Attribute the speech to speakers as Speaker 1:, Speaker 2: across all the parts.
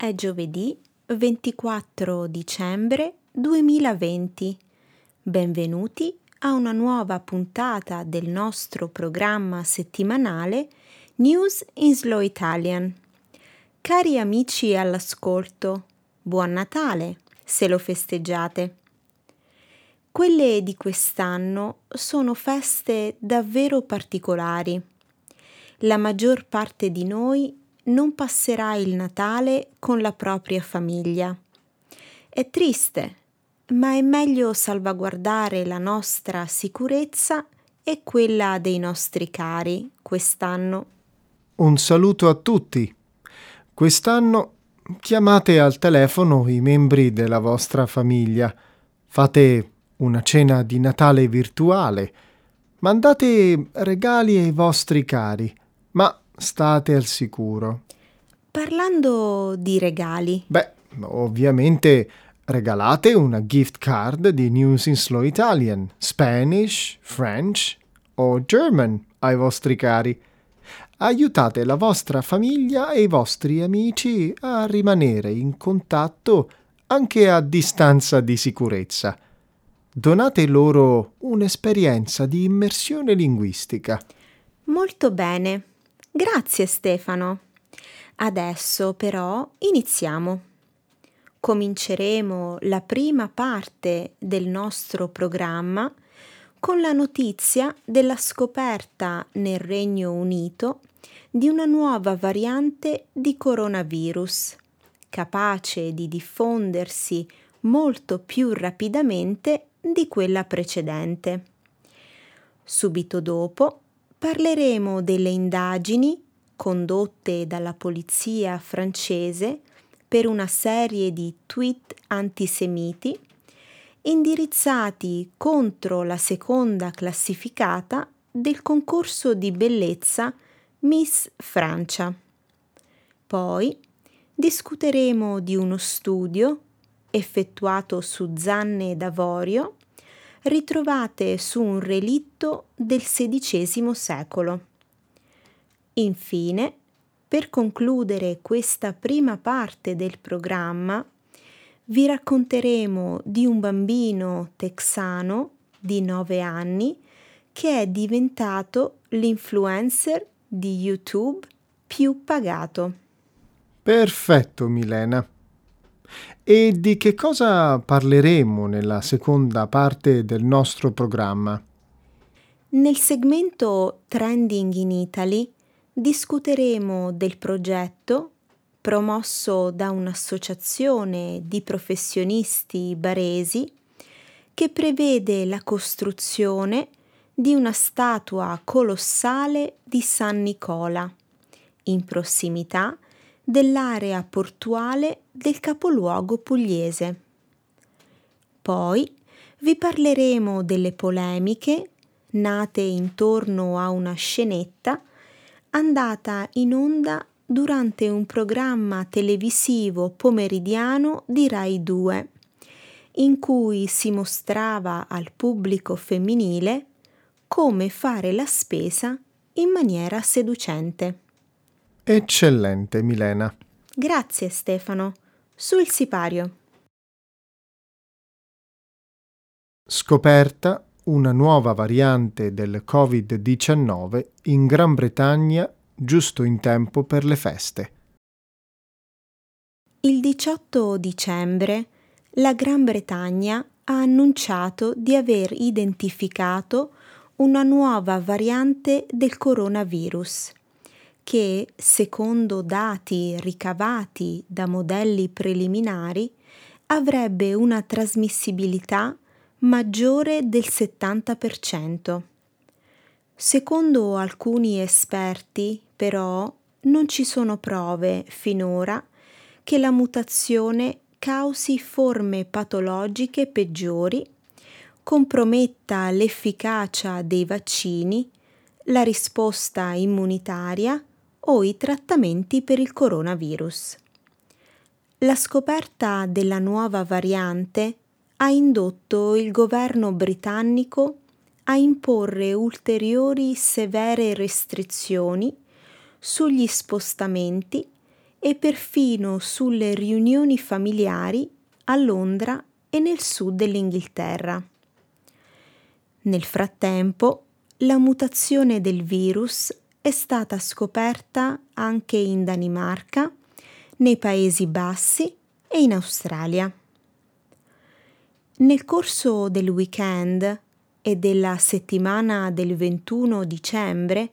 Speaker 1: è giovedì 24 dicembre 2020. Benvenuti a una nuova puntata del nostro programma settimanale News in Slow Italian. Cari amici all'ascolto, buon Natale se lo festeggiate. Quelle di quest'anno sono feste davvero particolari. La maggior parte di noi non passerà il Natale con la propria famiglia. È triste, ma è meglio salvaguardare la nostra sicurezza e quella dei nostri cari quest'anno.
Speaker 2: Un saluto a tutti. Quest'anno chiamate al telefono i membri della vostra famiglia. Fate una cena di Natale virtuale. Mandate regali ai vostri cari, ma state al sicuro.
Speaker 1: Parlando di regali.
Speaker 2: Beh, ovviamente regalate una gift card di News in Slow Italian, Spanish, French o German ai vostri cari. Aiutate la vostra famiglia e i vostri amici a rimanere in contatto anche a distanza di sicurezza donate loro un'esperienza di immersione linguistica.
Speaker 1: Molto bene. Grazie Stefano. Adesso però iniziamo. Cominceremo la prima parte del nostro programma con la notizia della scoperta nel Regno Unito di una nuova variante di coronavirus, capace di diffondersi molto più rapidamente di quella precedente. Subito dopo parleremo delle indagini condotte dalla polizia francese per una serie di tweet antisemiti indirizzati contro la seconda classificata del concorso di bellezza Miss Francia. Poi discuteremo di uno studio effettuato su zanne d'avorio ritrovate su un relitto del XVI secolo. Infine, per concludere questa prima parte del programma, vi racconteremo di un bambino texano di 9 anni che è diventato l'influencer di YouTube più pagato.
Speaker 2: Perfetto, Milena. E di che cosa parleremo nella seconda parte del nostro programma?
Speaker 1: Nel segmento Trending in Italy discuteremo del progetto promosso da un'associazione di professionisti baresi che prevede la costruzione di una statua colossale di San Nicola in prossimità dell'area portuale del capoluogo pugliese. Poi vi parleremo delle polemiche nate intorno a una scenetta andata in onda durante un programma televisivo pomeridiano di Rai 2, in cui si mostrava al pubblico femminile come fare la spesa in maniera seducente.
Speaker 2: Eccellente, Milena.
Speaker 1: Grazie, Stefano. Sul sipario.
Speaker 2: Scoperta una nuova variante del Covid-19 in Gran Bretagna giusto in tempo per le feste.
Speaker 1: Il 18 dicembre la Gran Bretagna ha annunciato di aver identificato una nuova variante del coronavirus che, secondo dati ricavati da modelli preliminari, avrebbe una trasmissibilità maggiore del 70%. Secondo alcuni esperti, però, non ci sono prove finora che la mutazione causi forme patologiche peggiori, comprometta l'efficacia dei vaccini, la risposta immunitaria o i trattamenti per il coronavirus. La scoperta della nuova variante ha indotto il governo britannico a imporre ulteriori severe restrizioni sugli spostamenti e perfino sulle riunioni familiari a Londra e nel sud dell'Inghilterra. Nel frattempo, la mutazione del virus è stata scoperta anche in Danimarca, nei Paesi Bassi e in Australia. Nel corso del weekend e della settimana del 21 dicembre,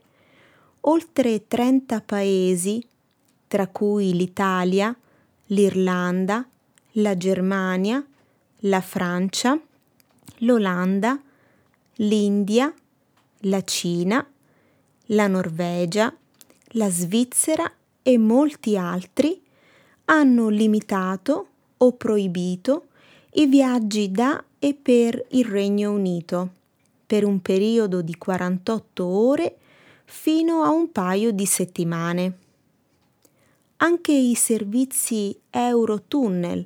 Speaker 1: oltre 30 paesi, tra cui l'Italia, l'Irlanda, la Germania, la Francia, l'Olanda, l'India, la Cina, la Norvegia, la Svizzera e molti altri hanno limitato o proibito i viaggi da e per il Regno Unito per un periodo di 48 ore fino a un paio di settimane. Anche i servizi Eurotunnel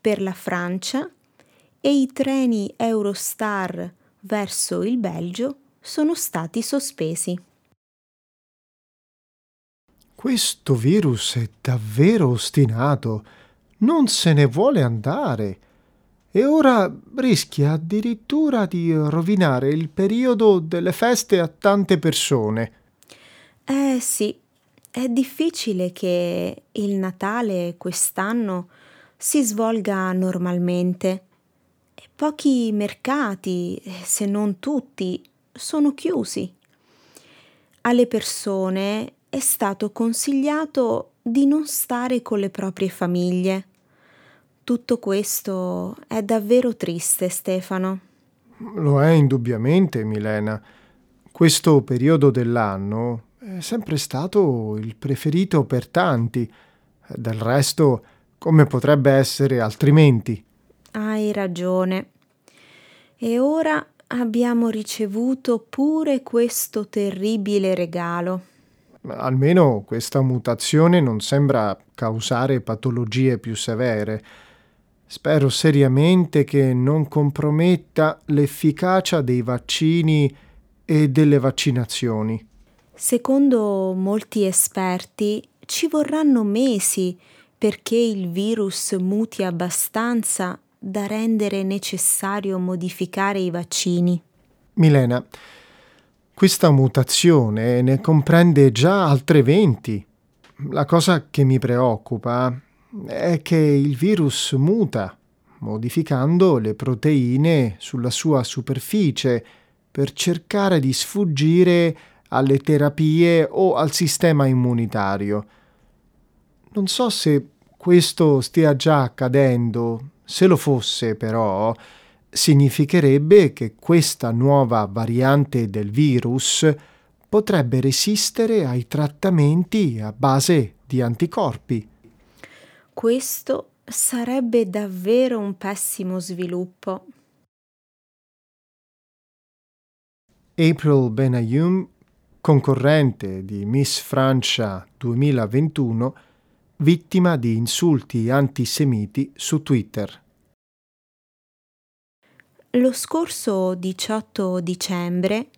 Speaker 1: per la Francia e i treni Eurostar verso il Belgio sono stati sospesi.
Speaker 2: Questo virus è davvero ostinato, non se ne vuole andare e ora rischia addirittura di rovinare il periodo delle feste a tante persone.
Speaker 1: Eh sì, è difficile che il Natale quest'anno si svolga normalmente. Pochi mercati, se non tutti, sono chiusi. Alle persone è stato consigliato di non stare con le proprie famiglie. Tutto questo è davvero triste, Stefano.
Speaker 2: Lo è indubbiamente, Milena. Questo periodo dell'anno è sempre stato il preferito per tanti. Del resto, come potrebbe essere altrimenti?
Speaker 1: Hai ragione. E ora abbiamo ricevuto pure questo terribile regalo.
Speaker 2: Almeno questa mutazione non sembra causare patologie più severe. Spero seriamente che non comprometta l'efficacia dei vaccini e delle vaccinazioni.
Speaker 1: Secondo molti esperti ci vorranno mesi perché il virus muti abbastanza da rendere necessario modificare i vaccini.
Speaker 2: Milena, questa mutazione ne comprende già altre 20. La cosa che mi preoccupa è che il virus muta, modificando le proteine sulla sua superficie per cercare di sfuggire alle terapie o al sistema immunitario. Non so se questo stia già accadendo, se lo fosse però, significherebbe che questa nuova variante del virus potrebbe resistere ai trattamenti a base di anticorpi.
Speaker 1: Questo sarebbe davvero un pessimo sviluppo.
Speaker 2: April Benayoum, concorrente di Miss Francia 2021, vittima di insulti antisemiti su Twitter.
Speaker 1: Lo scorso 18 dicembre,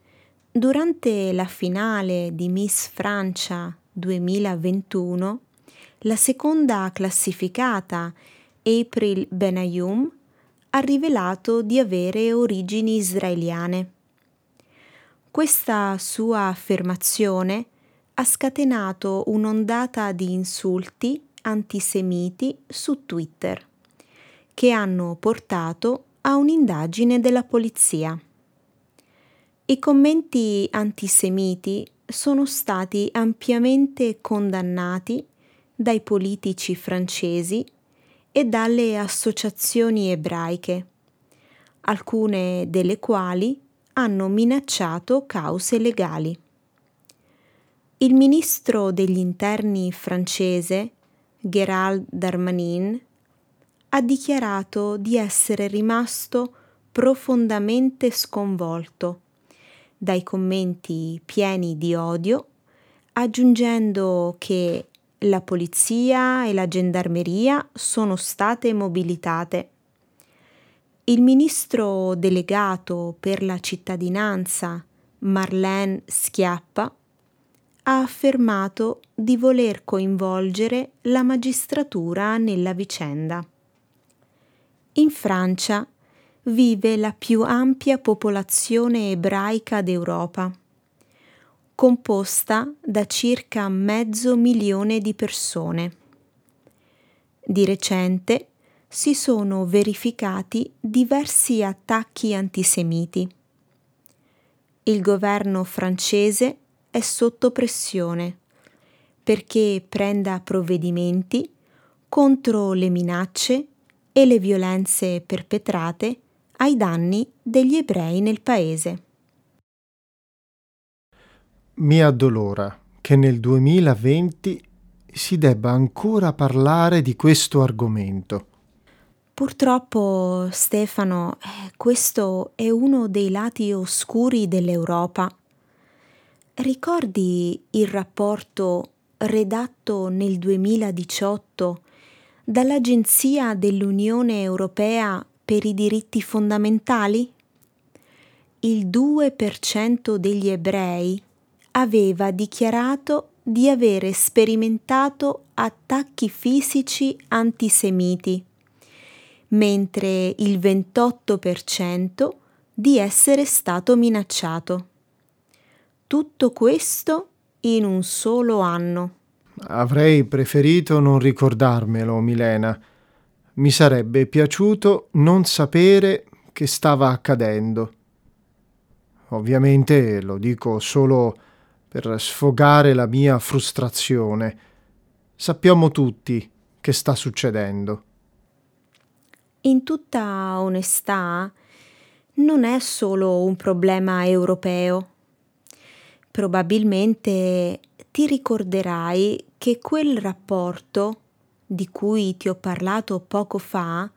Speaker 1: durante la finale di Miss Francia 2021, la seconda classificata, April Benayoum, ha rivelato di avere origini israeliane. Questa sua affermazione ha scatenato un'ondata di insulti antisemiti su Twitter, che hanno portato a un'indagine della polizia. I commenti antisemiti sono stati ampiamente condannati dai politici francesi e dalle associazioni ebraiche, alcune delle quali hanno minacciato cause legali. Il ministro degli interni francese, Gérald Darmanin, ha dichiarato di essere rimasto profondamente sconvolto dai commenti pieni di odio, aggiungendo che la polizia e la gendarmeria sono state mobilitate. Il ministro delegato per la cittadinanza Marlène Schiappa ha affermato di voler coinvolgere la magistratura nella vicenda. In Francia vive la più ampia popolazione ebraica d'Europa, composta da circa mezzo milione di persone. Di recente si sono verificati diversi attacchi antisemiti. Il governo francese è sotto pressione perché prenda provvedimenti contro le minacce e le violenze perpetrate ai danni degli ebrei nel paese.
Speaker 2: Mi addolora che nel 2020 si debba ancora parlare di questo argomento.
Speaker 1: Purtroppo, Stefano, eh, questo è uno dei lati oscuri dell'Europa. Ricordi il rapporto redatto nel 2018 dall'Agenzia dell'Unione Europea per i diritti fondamentali? Il 2% degli ebrei aveva dichiarato di avere sperimentato attacchi fisici antisemiti, mentre il 28% di essere stato minacciato. Tutto questo in un solo anno.
Speaker 2: Avrei preferito non ricordarmelo, Milena mi sarebbe piaciuto non sapere che stava accadendo. Ovviamente lo dico solo per sfogare la mia frustrazione. Sappiamo tutti che sta succedendo.
Speaker 1: In tutta onestà, non è solo un problema europeo. Probabilmente ti ricorderai che quel rapporto di cui ti ho parlato poco fa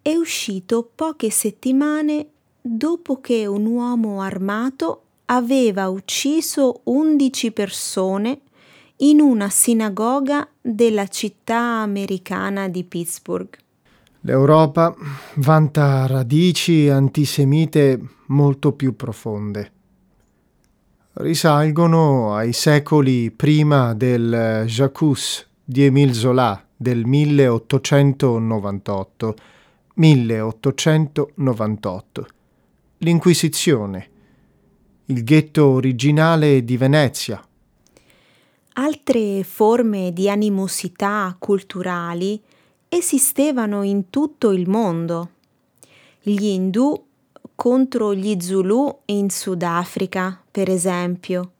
Speaker 1: è uscito poche settimane dopo che un uomo armato aveva ucciso 11 persone in una sinagoga della città americana di Pittsburgh.
Speaker 2: L'Europa vanta radici antisemite molto più profonde. Risalgono ai secoli prima del Jacques di Émile Zola del 1898. 1898. L'Inquisizione. Il ghetto originale di Venezia.
Speaker 1: Altre forme di animosità culturali esistevano in tutto il mondo. Gli indù contro gli Zulu in Sudafrica, per esempio,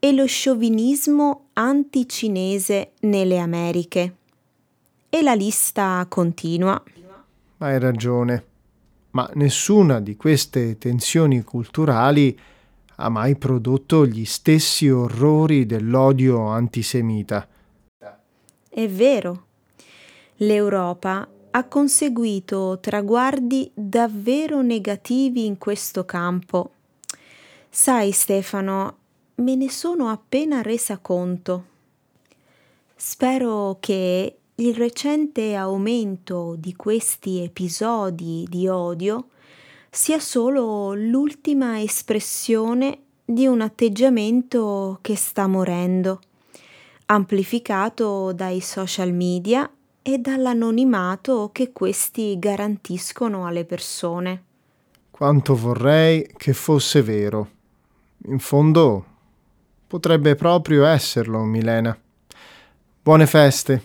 Speaker 1: e lo sciovinismo anticinese nelle Americhe. E la lista continua.
Speaker 2: Hai ragione, ma nessuna di queste tensioni culturali ha mai prodotto gli stessi orrori dell'odio antisemita.
Speaker 1: È vero. L'Europa ha conseguito traguardi davvero negativi in questo campo. Sai Stefano, me ne sono appena resa conto. Spero che il recente aumento di questi episodi di odio sia solo l'ultima espressione di un atteggiamento che sta morendo, amplificato dai social media e dall'anonimato che questi garantiscono alle persone.
Speaker 2: Quanto vorrei che fosse vero. In fondo Potrebbe proprio esserlo, Milena. Buone feste.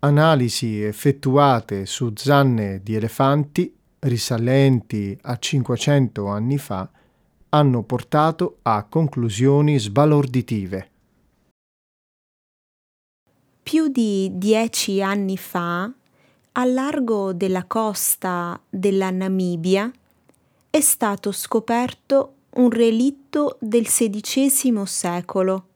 Speaker 2: Analisi effettuate su zanne di elefanti risalenti a 500 anni fa hanno portato a conclusioni sbalorditive.
Speaker 1: Più di dieci anni fa, al largo della costa della Namibia, è stato scoperto un relitto del XVI secolo,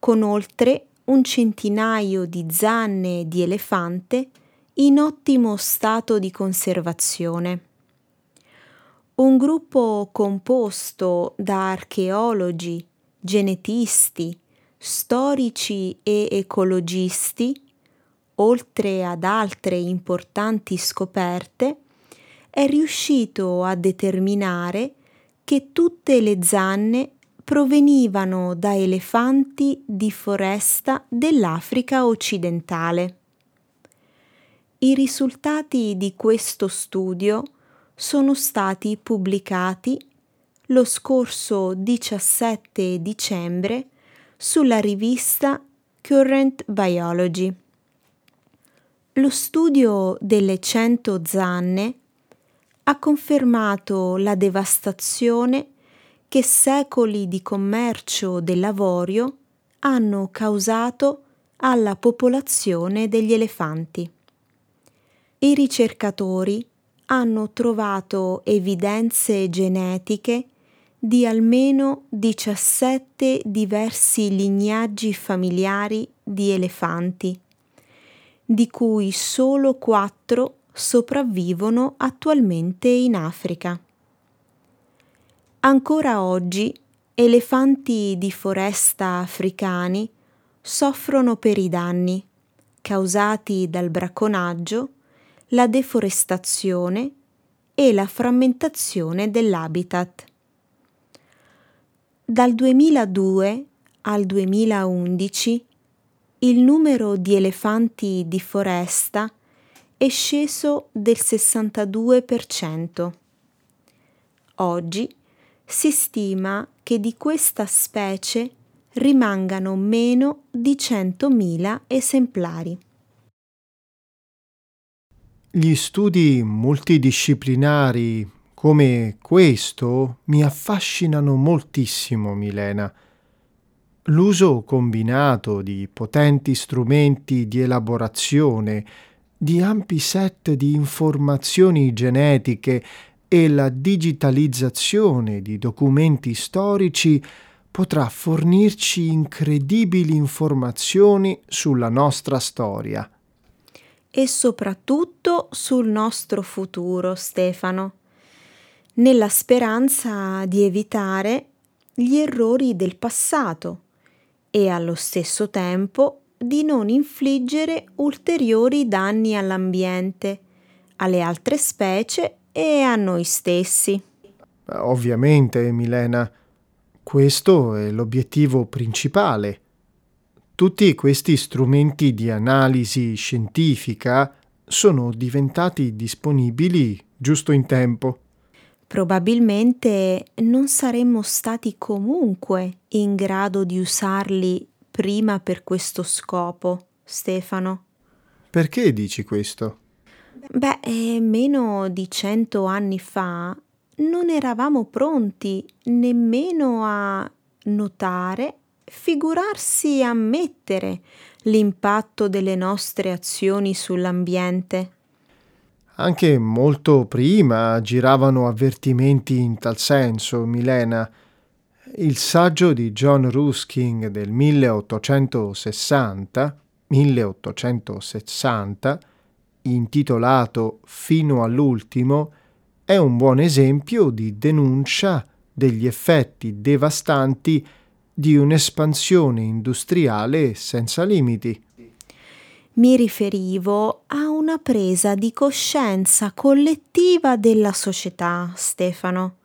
Speaker 1: con oltre un centinaio di zanne di elefante in ottimo stato di conservazione. Un gruppo composto da archeologi, genetisti, storici e ecologisti, oltre ad altre importanti scoperte, è riuscito a determinare che tutte le zanne provenivano da elefanti di foresta dell'Africa occidentale. I risultati di questo studio sono stati pubblicati lo scorso 17 dicembre sulla rivista Current Biology. Lo studio delle 100 zanne ha confermato la devastazione che secoli di commercio dell'avorio hanno causato alla popolazione degli elefanti. I ricercatori hanno trovato evidenze genetiche di almeno 17 diversi lignaggi familiari di elefanti, di cui solo 4 sopravvivono attualmente in Africa. Ancora oggi elefanti di foresta africani soffrono per i danni causati dal bracconaggio, la deforestazione e la frammentazione dell'habitat. Dal 2002 al 2011 il numero di elefanti di foresta è sceso del 62%. Oggi si stima che di questa specie rimangano meno di 100.000 esemplari.
Speaker 2: Gli studi multidisciplinari come questo mi affascinano moltissimo, Milena. L'uso combinato di potenti strumenti di elaborazione, di ampi set di informazioni genetiche e la digitalizzazione di documenti storici potrà fornirci incredibili informazioni sulla nostra storia.
Speaker 1: E soprattutto sul nostro futuro, Stefano nella speranza di evitare gli errori del passato e allo stesso tempo di non infliggere ulteriori danni all'ambiente, alle altre specie e a noi stessi.
Speaker 2: Ovviamente, Milena, questo è l'obiettivo principale. Tutti questi strumenti di analisi scientifica sono diventati disponibili giusto in tempo
Speaker 1: probabilmente non saremmo stati comunque in grado di usarli prima per questo scopo, Stefano.
Speaker 2: Perché dici questo?
Speaker 1: Beh, eh, meno di cento anni fa non eravamo pronti nemmeno a notare, figurarsi a mettere l'impatto delle nostre azioni sull'ambiente.
Speaker 2: Anche molto prima giravano avvertimenti in tal senso, Milena. Il saggio di John Ruskin del 1860, 1860 intitolato Fino all'ultimo, è un buon esempio di denuncia degli effetti devastanti di un'espansione industriale senza limiti
Speaker 1: mi riferivo a una presa di coscienza collettiva della società, Stefano.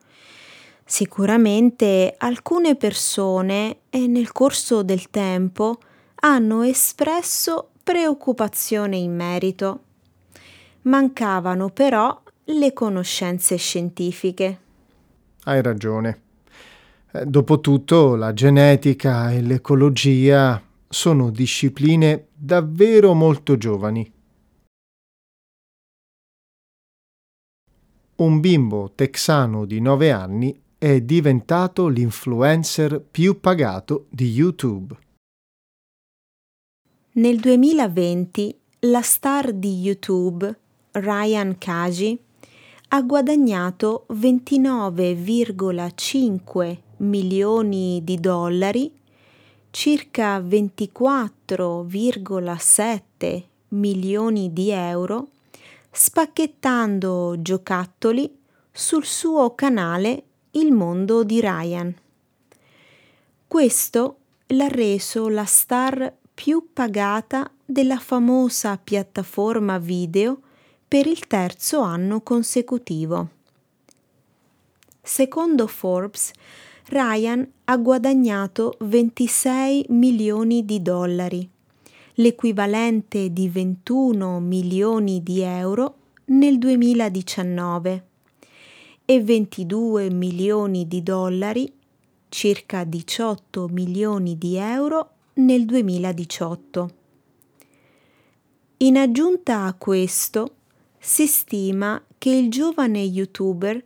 Speaker 1: Sicuramente alcune persone nel corso del tempo hanno espresso preoccupazione in merito. Mancavano però le conoscenze scientifiche.
Speaker 2: Hai ragione. Eh, dopotutto la genetica e l'ecologia sono discipline davvero molto giovani. Un bimbo texano di 9 anni è diventato l'influencer più pagato di YouTube.
Speaker 1: Nel 2020 la star di YouTube, Ryan Kaji, ha guadagnato 29,5 milioni di dollari circa 24,7 milioni di euro spacchettando giocattoli sul suo canale Il mondo di Ryan. Questo l'ha reso la star più pagata della famosa piattaforma video per il terzo anno consecutivo. secondo Forbes, Ryan ha guadagnato 26 milioni di dollari, l'equivalente di 21 milioni di euro nel 2019 e 22 milioni di dollari, circa 18 milioni di euro nel 2018. In aggiunta a questo, si stima che il giovane youtuber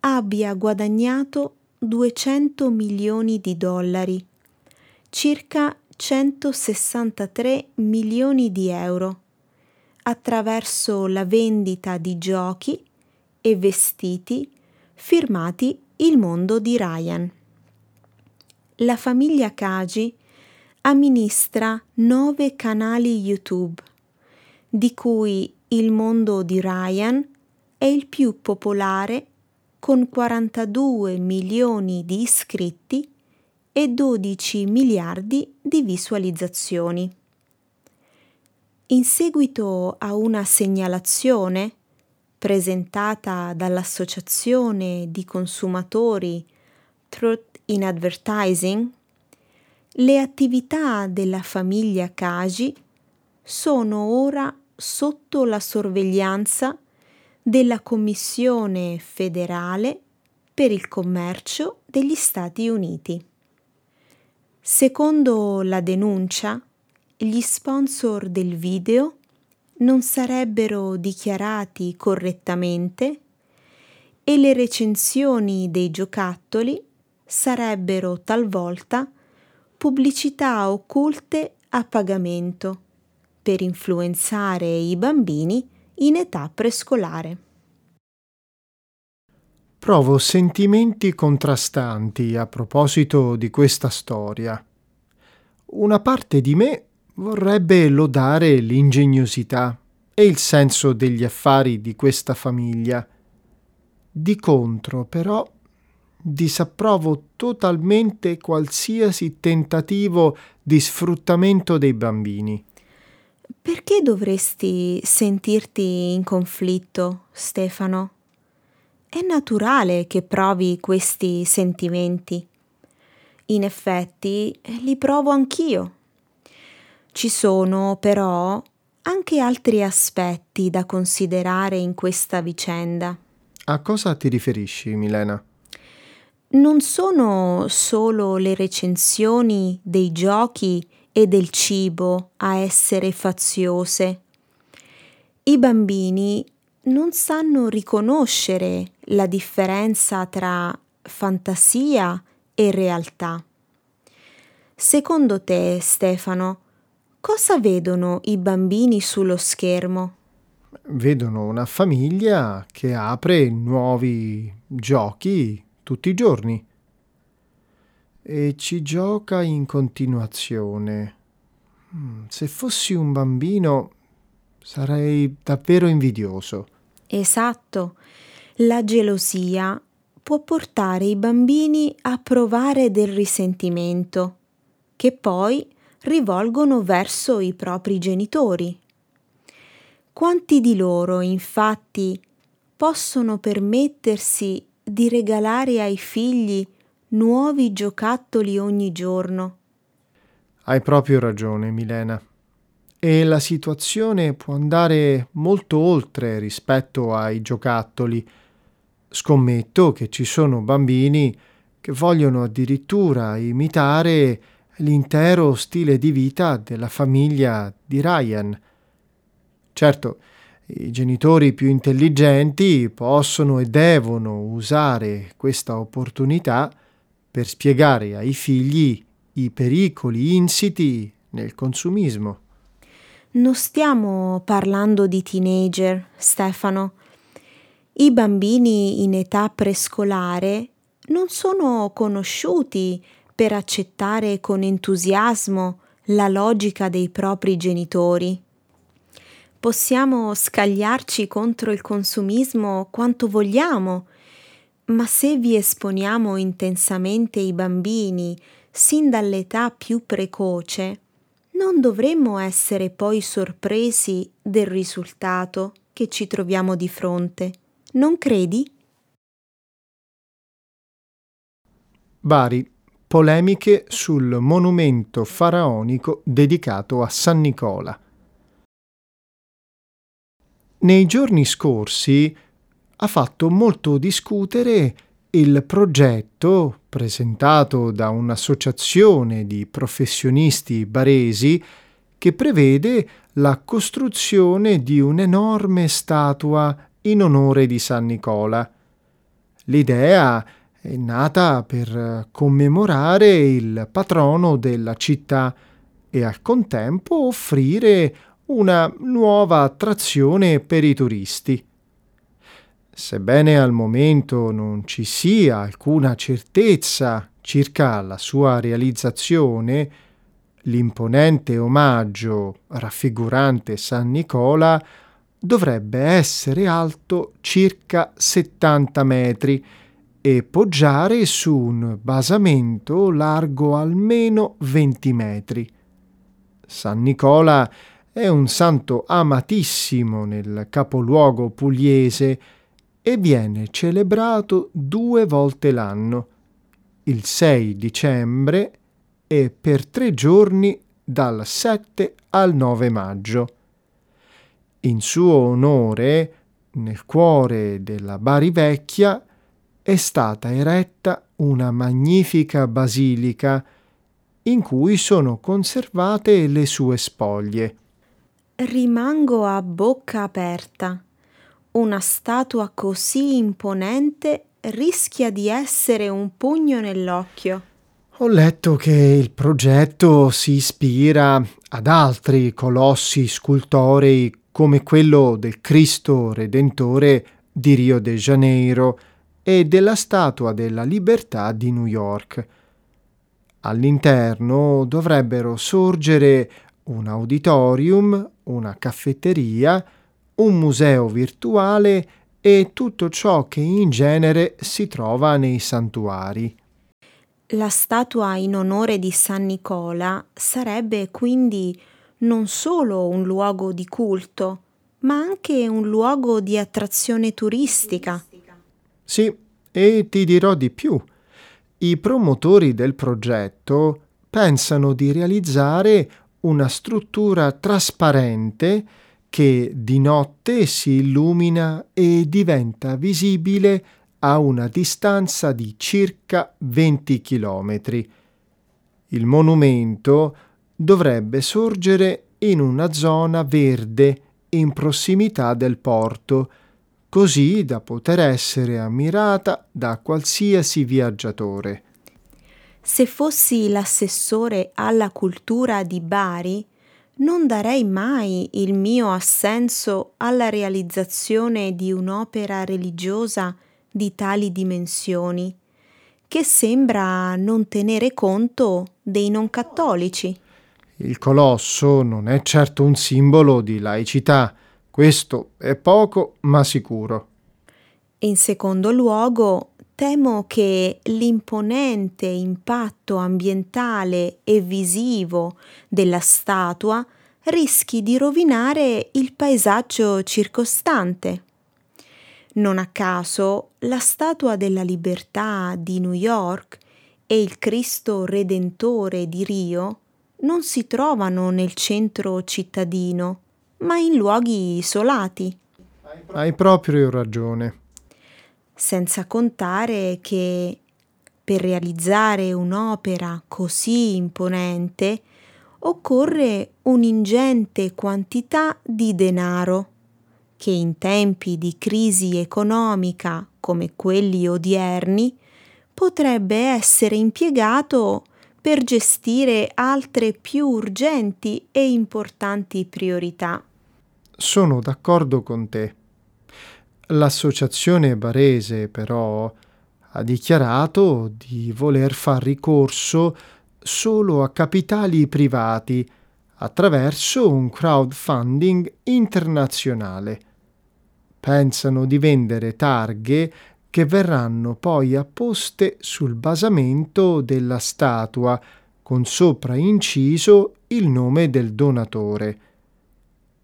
Speaker 1: abbia guadagnato 200 milioni di dollari, circa 163 milioni di euro, attraverso la vendita di giochi e vestiti firmati Il mondo di Ryan. La famiglia Kaji amministra nove canali YouTube, di cui Il mondo di Ryan è il più popolare con 42 milioni di iscritti e 12 miliardi di visualizzazioni. In seguito a una segnalazione presentata dall'Associazione di consumatori Truth in Advertising, le attività della famiglia Kaji sono ora sotto la sorveglianza della Commissione federale per il commercio degli Stati Uniti. Secondo la denuncia, gli sponsor del video non sarebbero dichiarati correttamente e le recensioni dei giocattoli sarebbero talvolta pubblicità occulte a pagamento per influenzare i bambini in età prescolare.
Speaker 2: Provo sentimenti contrastanti a proposito di questa storia. Una parte di me vorrebbe lodare l'ingegnosità e il senso degli affari di questa famiglia. Di contro, però, disapprovo totalmente qualsiasi tentativo di sfruttamento dei bambini.
Speaker 1: Perché dovresti sentirti in conflitto, Stefano? È naturale che provi questi sentimenti. In effetti li provo anch'io. Ci sono però anche altri aspetti da considerare in questa vicenda.
Speaker 2: A cosa ti riferisci, Milena?
Speaker 1: Non sono solo le recensioni dei giochi e del cibo a essere faziose. I bambini non sanno riconoscere la differenza tra fantasia e realtà. Secondo te, Stefano, cosa vedono i bambini sullo schermo?
Speaker 2: Vedono una famiglia che apre nuovi giochi tutti i giorni e ci gioca in continuazione. Mm, se fossi un bambino sarei davvero invidioso.
Speaker 1: Esatto. La gelosia può portare i bambini a provare del risentimento, che poi rivolgono verso i propri genitori. Quanti di loro, infatti, possono permettersi di regalare ai figli nuovi giocattoli ogni giorno.
Speaker 2: Hai proprio ragione, Milena. E la situazione può andare molto oltre rispetto ai giocattoli. Scommetto che ci sono bambini che vogliono addirittura imitare l'intero stile di vita della famiglia di Ryan. Certo, i genitori più intelligenti possono e devono usare questa opportunità per spiegare ai figli i pericoli insiti nel consumismo.
Speaker 1: Non stiamo parlando di teenager, Stefano. I bambini in età prescolare non sono conosciuti per accettare con entusiasmo la logica dei propri genitori. Possiamo scagliarci contro il consumismo quanto vogliamo, ma se vi esponiamo intensamente i bambini sin dall'età più precoce, non dovremmo essere poi sorpresi del risultato che ci troviamo di fronte, non credi?
Speaker 2: Bari, polemiche sul monumento faraonico dedicato a San Nicola. Nei giorni scorsi ha fatto molto discutere il progetto presentato da un'associazione di professionisti baresi che prevede la costruzione di un'enorme statua in onore di San Nicola. L'idea è nata per commemorare il patrono della città e al contempo offrire una nuova attrazione per i turisti. Sebbene al momento non ci sia alcuna certezza circa la sua realizzazione, l'imponente omaggio raffigurante San Nicola dovrebbe essere alto circa 70 metri e poggiare su un basamento largo almeno 20 metri. San Nicola è un santo amatissimo nel capoluogo pugliese e viene celebrato due volte l'anno, il 6 dicembre e per tre giorni dal 7 al 9 maggio. In suo onore, nel cuore della Bari Vecchia, è stata eretta una magnifica basilica in cui sono conservate le sue spoglie.
Speaker 1: Rimango a bocca aperta. Una statua così imponente rischia di essere un pugno nell'occhio.
Speaker 2: Ho letto che il progetto si ispira ad altri colossi scultorei come quello del Cristo Redentore di Rio de Janeiro e della Statua della Libertà di New York. All'interno dovrebbero sorgere un auditorium, una caffetteria, un museo virtuale e tutto ciò che in genere si trova nei santuari.
Speaker 1: La statua in onore di San Nicola sarebbe quindi non solo un luogo di culto, ma anche un luogo di attrazione turistica.
Speaker 2: Sì, e ti dirò di più. I promotori del progetto pensano di realizzare una struttura trasparente che di notte si illumina e diventa visibile a una distanza di circa 20 km. Il monumento dovrebbe sorgere in una zona verde in prossimità del porto, così da poter essere ammirata da qualsiasi viaggiatore.
Speaker 1: Se fossi l'assessore alla cultura di Bari, non darei mai il mio assenso alla realizzazione di un'opera religiosa di tali dimensioni, che sembra non tenere conto dei non cattolici.
Speaker 2: Il colosso non è certo un simbolo di laicità, questo è poco ma sicuro.
Speaker 1: In secondo luogo, temo che l'imponente impatto ambientale e visivo della statua rischi di rovinare il paesaggio circostante. Non a caso la Statua della Libertà di New York e il Cristo Redentore di Rio non si trovano nel centro cittadino, ma in luoghi isolati.
Speaker 2: Hai proprio ragione
Speaker 1: senza contare che per realizzare un'opera così imponente occorre un'ingente quantità di denaro che in tempi di crisi economica come quelli odierni potrebbe essere impiegato per gestire altre più urgenti e importanti priorità.
Speaker 2: Sono d'accordo con te. L'associazione barese però ha dichiarato di voler far ricorso solo a capitali privati attraverso un crowdfunding internazionale. Pensano di vendere targhe che verranno poi apposte sul basamento della statua con sopra inciso il nome del donatore.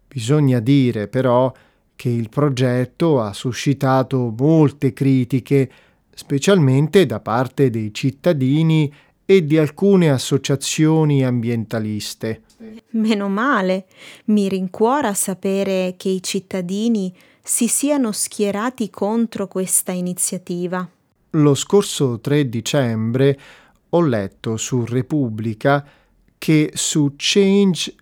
Speaker 2: Bisogna dire però che il progetto ha suscitato molte critiche specialmente da parte dei cittadini e di alcune associazioni ambientaliste.
Speaker 1: Meno male, mi rincuora sapere che i cittadini si siano schierati contro questa iniziativa.
Speaker 2: Lo scorso 3 dicembre ho letto su Repubblica che su change.org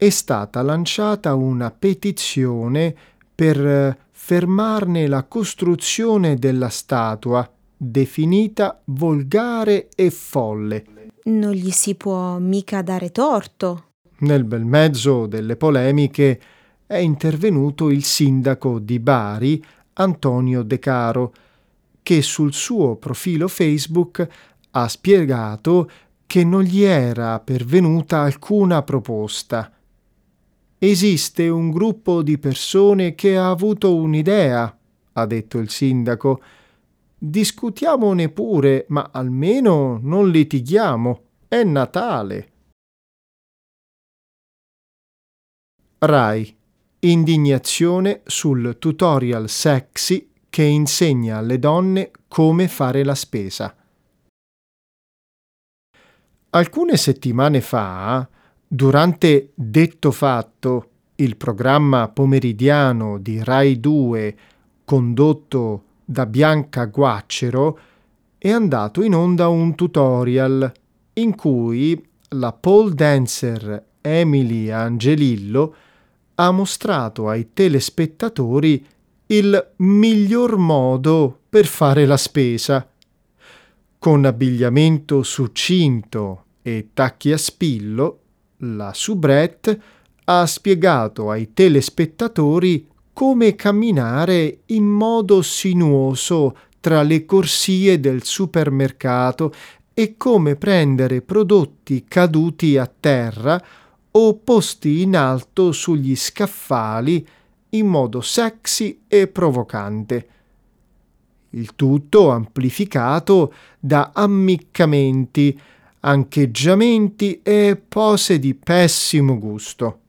Speaker 2: è stata lanciata una petizione per fermarne la costruzione della statua, definita volgare e folle.
Speaker 1: Non gli si può mica dare torto.
Speaker 2: Nel bel mezzo delle polemiche è intervenuto il sindaco di Bari, Antonio De Caro, che sul suo profilo Facebook ha spiegato che non gli era pervenuta alcuna proposta. Esiste un gruppo di persone che ha avuto un'idea, ha detto il sindaco. Discutiamone pure, ma almeno non litighiamo. È Natale. Rai. Indignazione sul tutorial sexy che insegna alle donne come fare la spesa. Alcune settimane fa, durante Detto Fatto, il programma pomeridiano di Rai 2 condotto da Bianca Guaccero, è andato in onda un tutorial in cui la pole dancer Emily Angelillo ha mostrato ai telespettatori il miglior modo per fare la spesa. Con abbigliamento succinto e tacchi a spillo, la soubrette ha spiegato ai telespettatori come camminare in modo sinuoso tra le corsie del supermercato e come prendere prodotti caduti a terra o posti in alto sugli scaffali in modo sexy e provocante. Il tutto amplificato da ammiccamenti, ancheggiamenti e pose di pessimo gusto.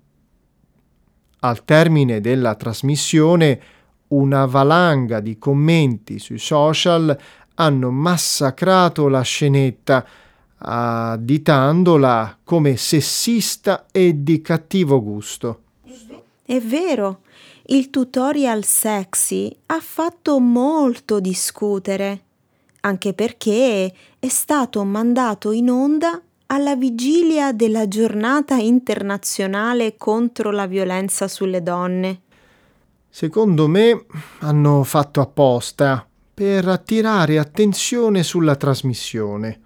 Speaker 2: Al termine della trasmissione, una valanga di commenti sui social hanno massacrato la scenetta, additandola come sessista e di cattivo gusto.
Speaker 1: È vero, il tutorial sexy ha fatto molto discutere, anche perché è stato mandato in onda alla vigilia della giornata internazionale contro la violenza sulle donne.
Speaker 2: Secondo me hanno fatto apposta per attirare attenzione sulla trasmissione.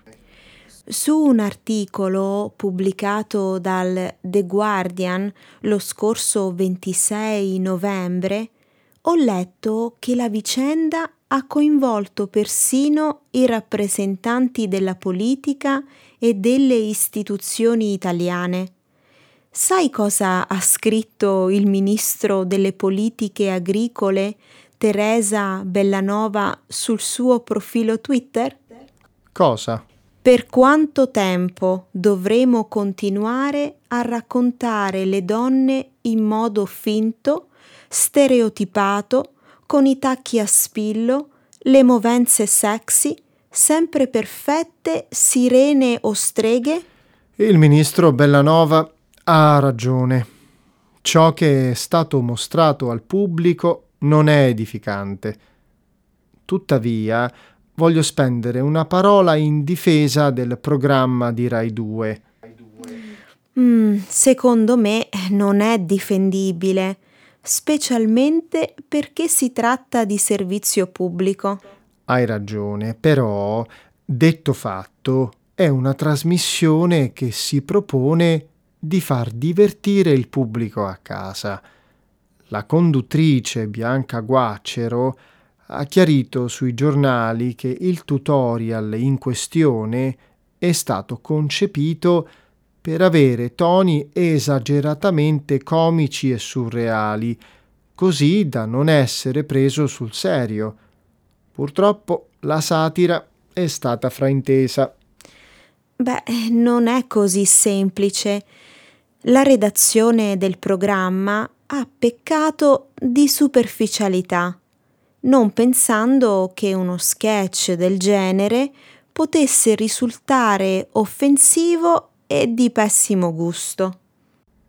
Speaker 1: Su un articolo pubblicato dal The Guardian lo scorso 26 novembre ho letto che la vicenda ha coinvolto persino i rappresentanti della politica e delle istituzioni italiane. Sai cosa ha scritto il ministro delle politiche agricole Teresa Bellanova sul suo profilo Twitter?
Speaker 2: Cosa?
Speaker 1: Per quanto tempo dovremo continuare a raccontare le donne in modo finto, stereotipato, con i tacchi a spillo, le movenze sexy, sempre perfette, sirene o streghe?
Speaker 2: Il ministro Bellanova ha ragione. Ciò che è stato mostrato al pubblico non è edificante. Tuttavia, voglio spendere una parola in difesa del programma di Rai 2.
Speaker 1: Mm, secondo me non è difendibile, specialmente perché si tratta di servizio pubblico.
Speaker 2: Hai ragione, però, detto fatto, è una trasmissione che si propone di far divertire il pubblico a casa. La conduttrice Bianca Guaccero ha chiarito sui giornali che il tutorial in questione è stato concepito per avere toni esageratamente comici e surreali, così da non essere preso sul serio. Purtroppo la satira è stata fraintesa.
Speaker 1: Beh, non è così semplice. La redazione del programma ha peccato di superficialità. non pensando che uno sketch del genere potesse risultare offensivo e di pessimo gusto.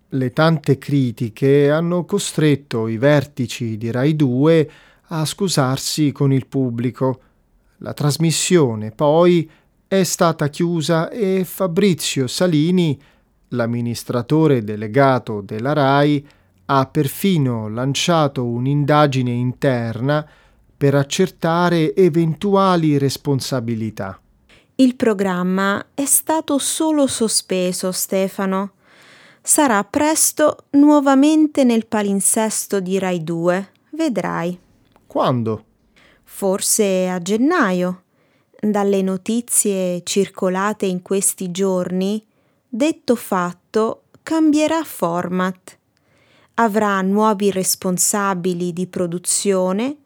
Speaker 2: Le tante critiche hanno costretto i vertici di Rai 2 a scusarsi con il pubblico. La trasmissione poi è stata chiusa e Fabrizio Salini, l'amministratore delegato della RAI, ha perfino lanciato un'indagine interna per accertare eventuali responsabilità.
Speaker 1: Il programma è stato solo sospeso, Stefano. Sarà presto nuovamente nel palinsesto di Rai 2, vedrai.
Speaker 2: Quando?
Speaker 1: Forse a gennaio. Dalle notizie circolate in questi giorni, detto fatto cambierà format. Avrà nuovi responsabili di produzione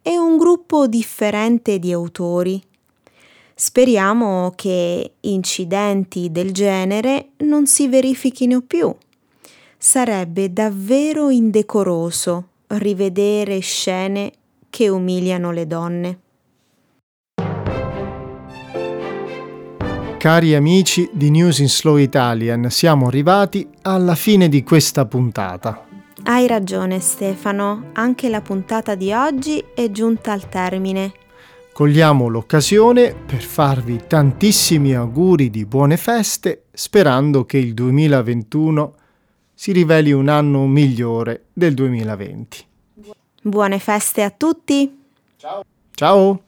Speaker 1: e un gruppo differente di autori. Speriamo che incidenti del genere non si verifichino più. Sarebbe davvero indecoroso rivedere scene che umiliano le donne.
Speaker 2: Cari amici di News in Slow Italian, siamo arrivati alla fine di questa puntata.
Speaker 1: Hai ragione Stefano, anche la puntata di oggi è giunta al termine.
Speaker 2: Cogliamo l'occasione per farvi tantissimi auguri di buone feste, sperando che il 2021 si riveli un anno migliore del 2020.
Speaker 1: Buone feste a tutti!
Speaker 2: Ciao! Ciao!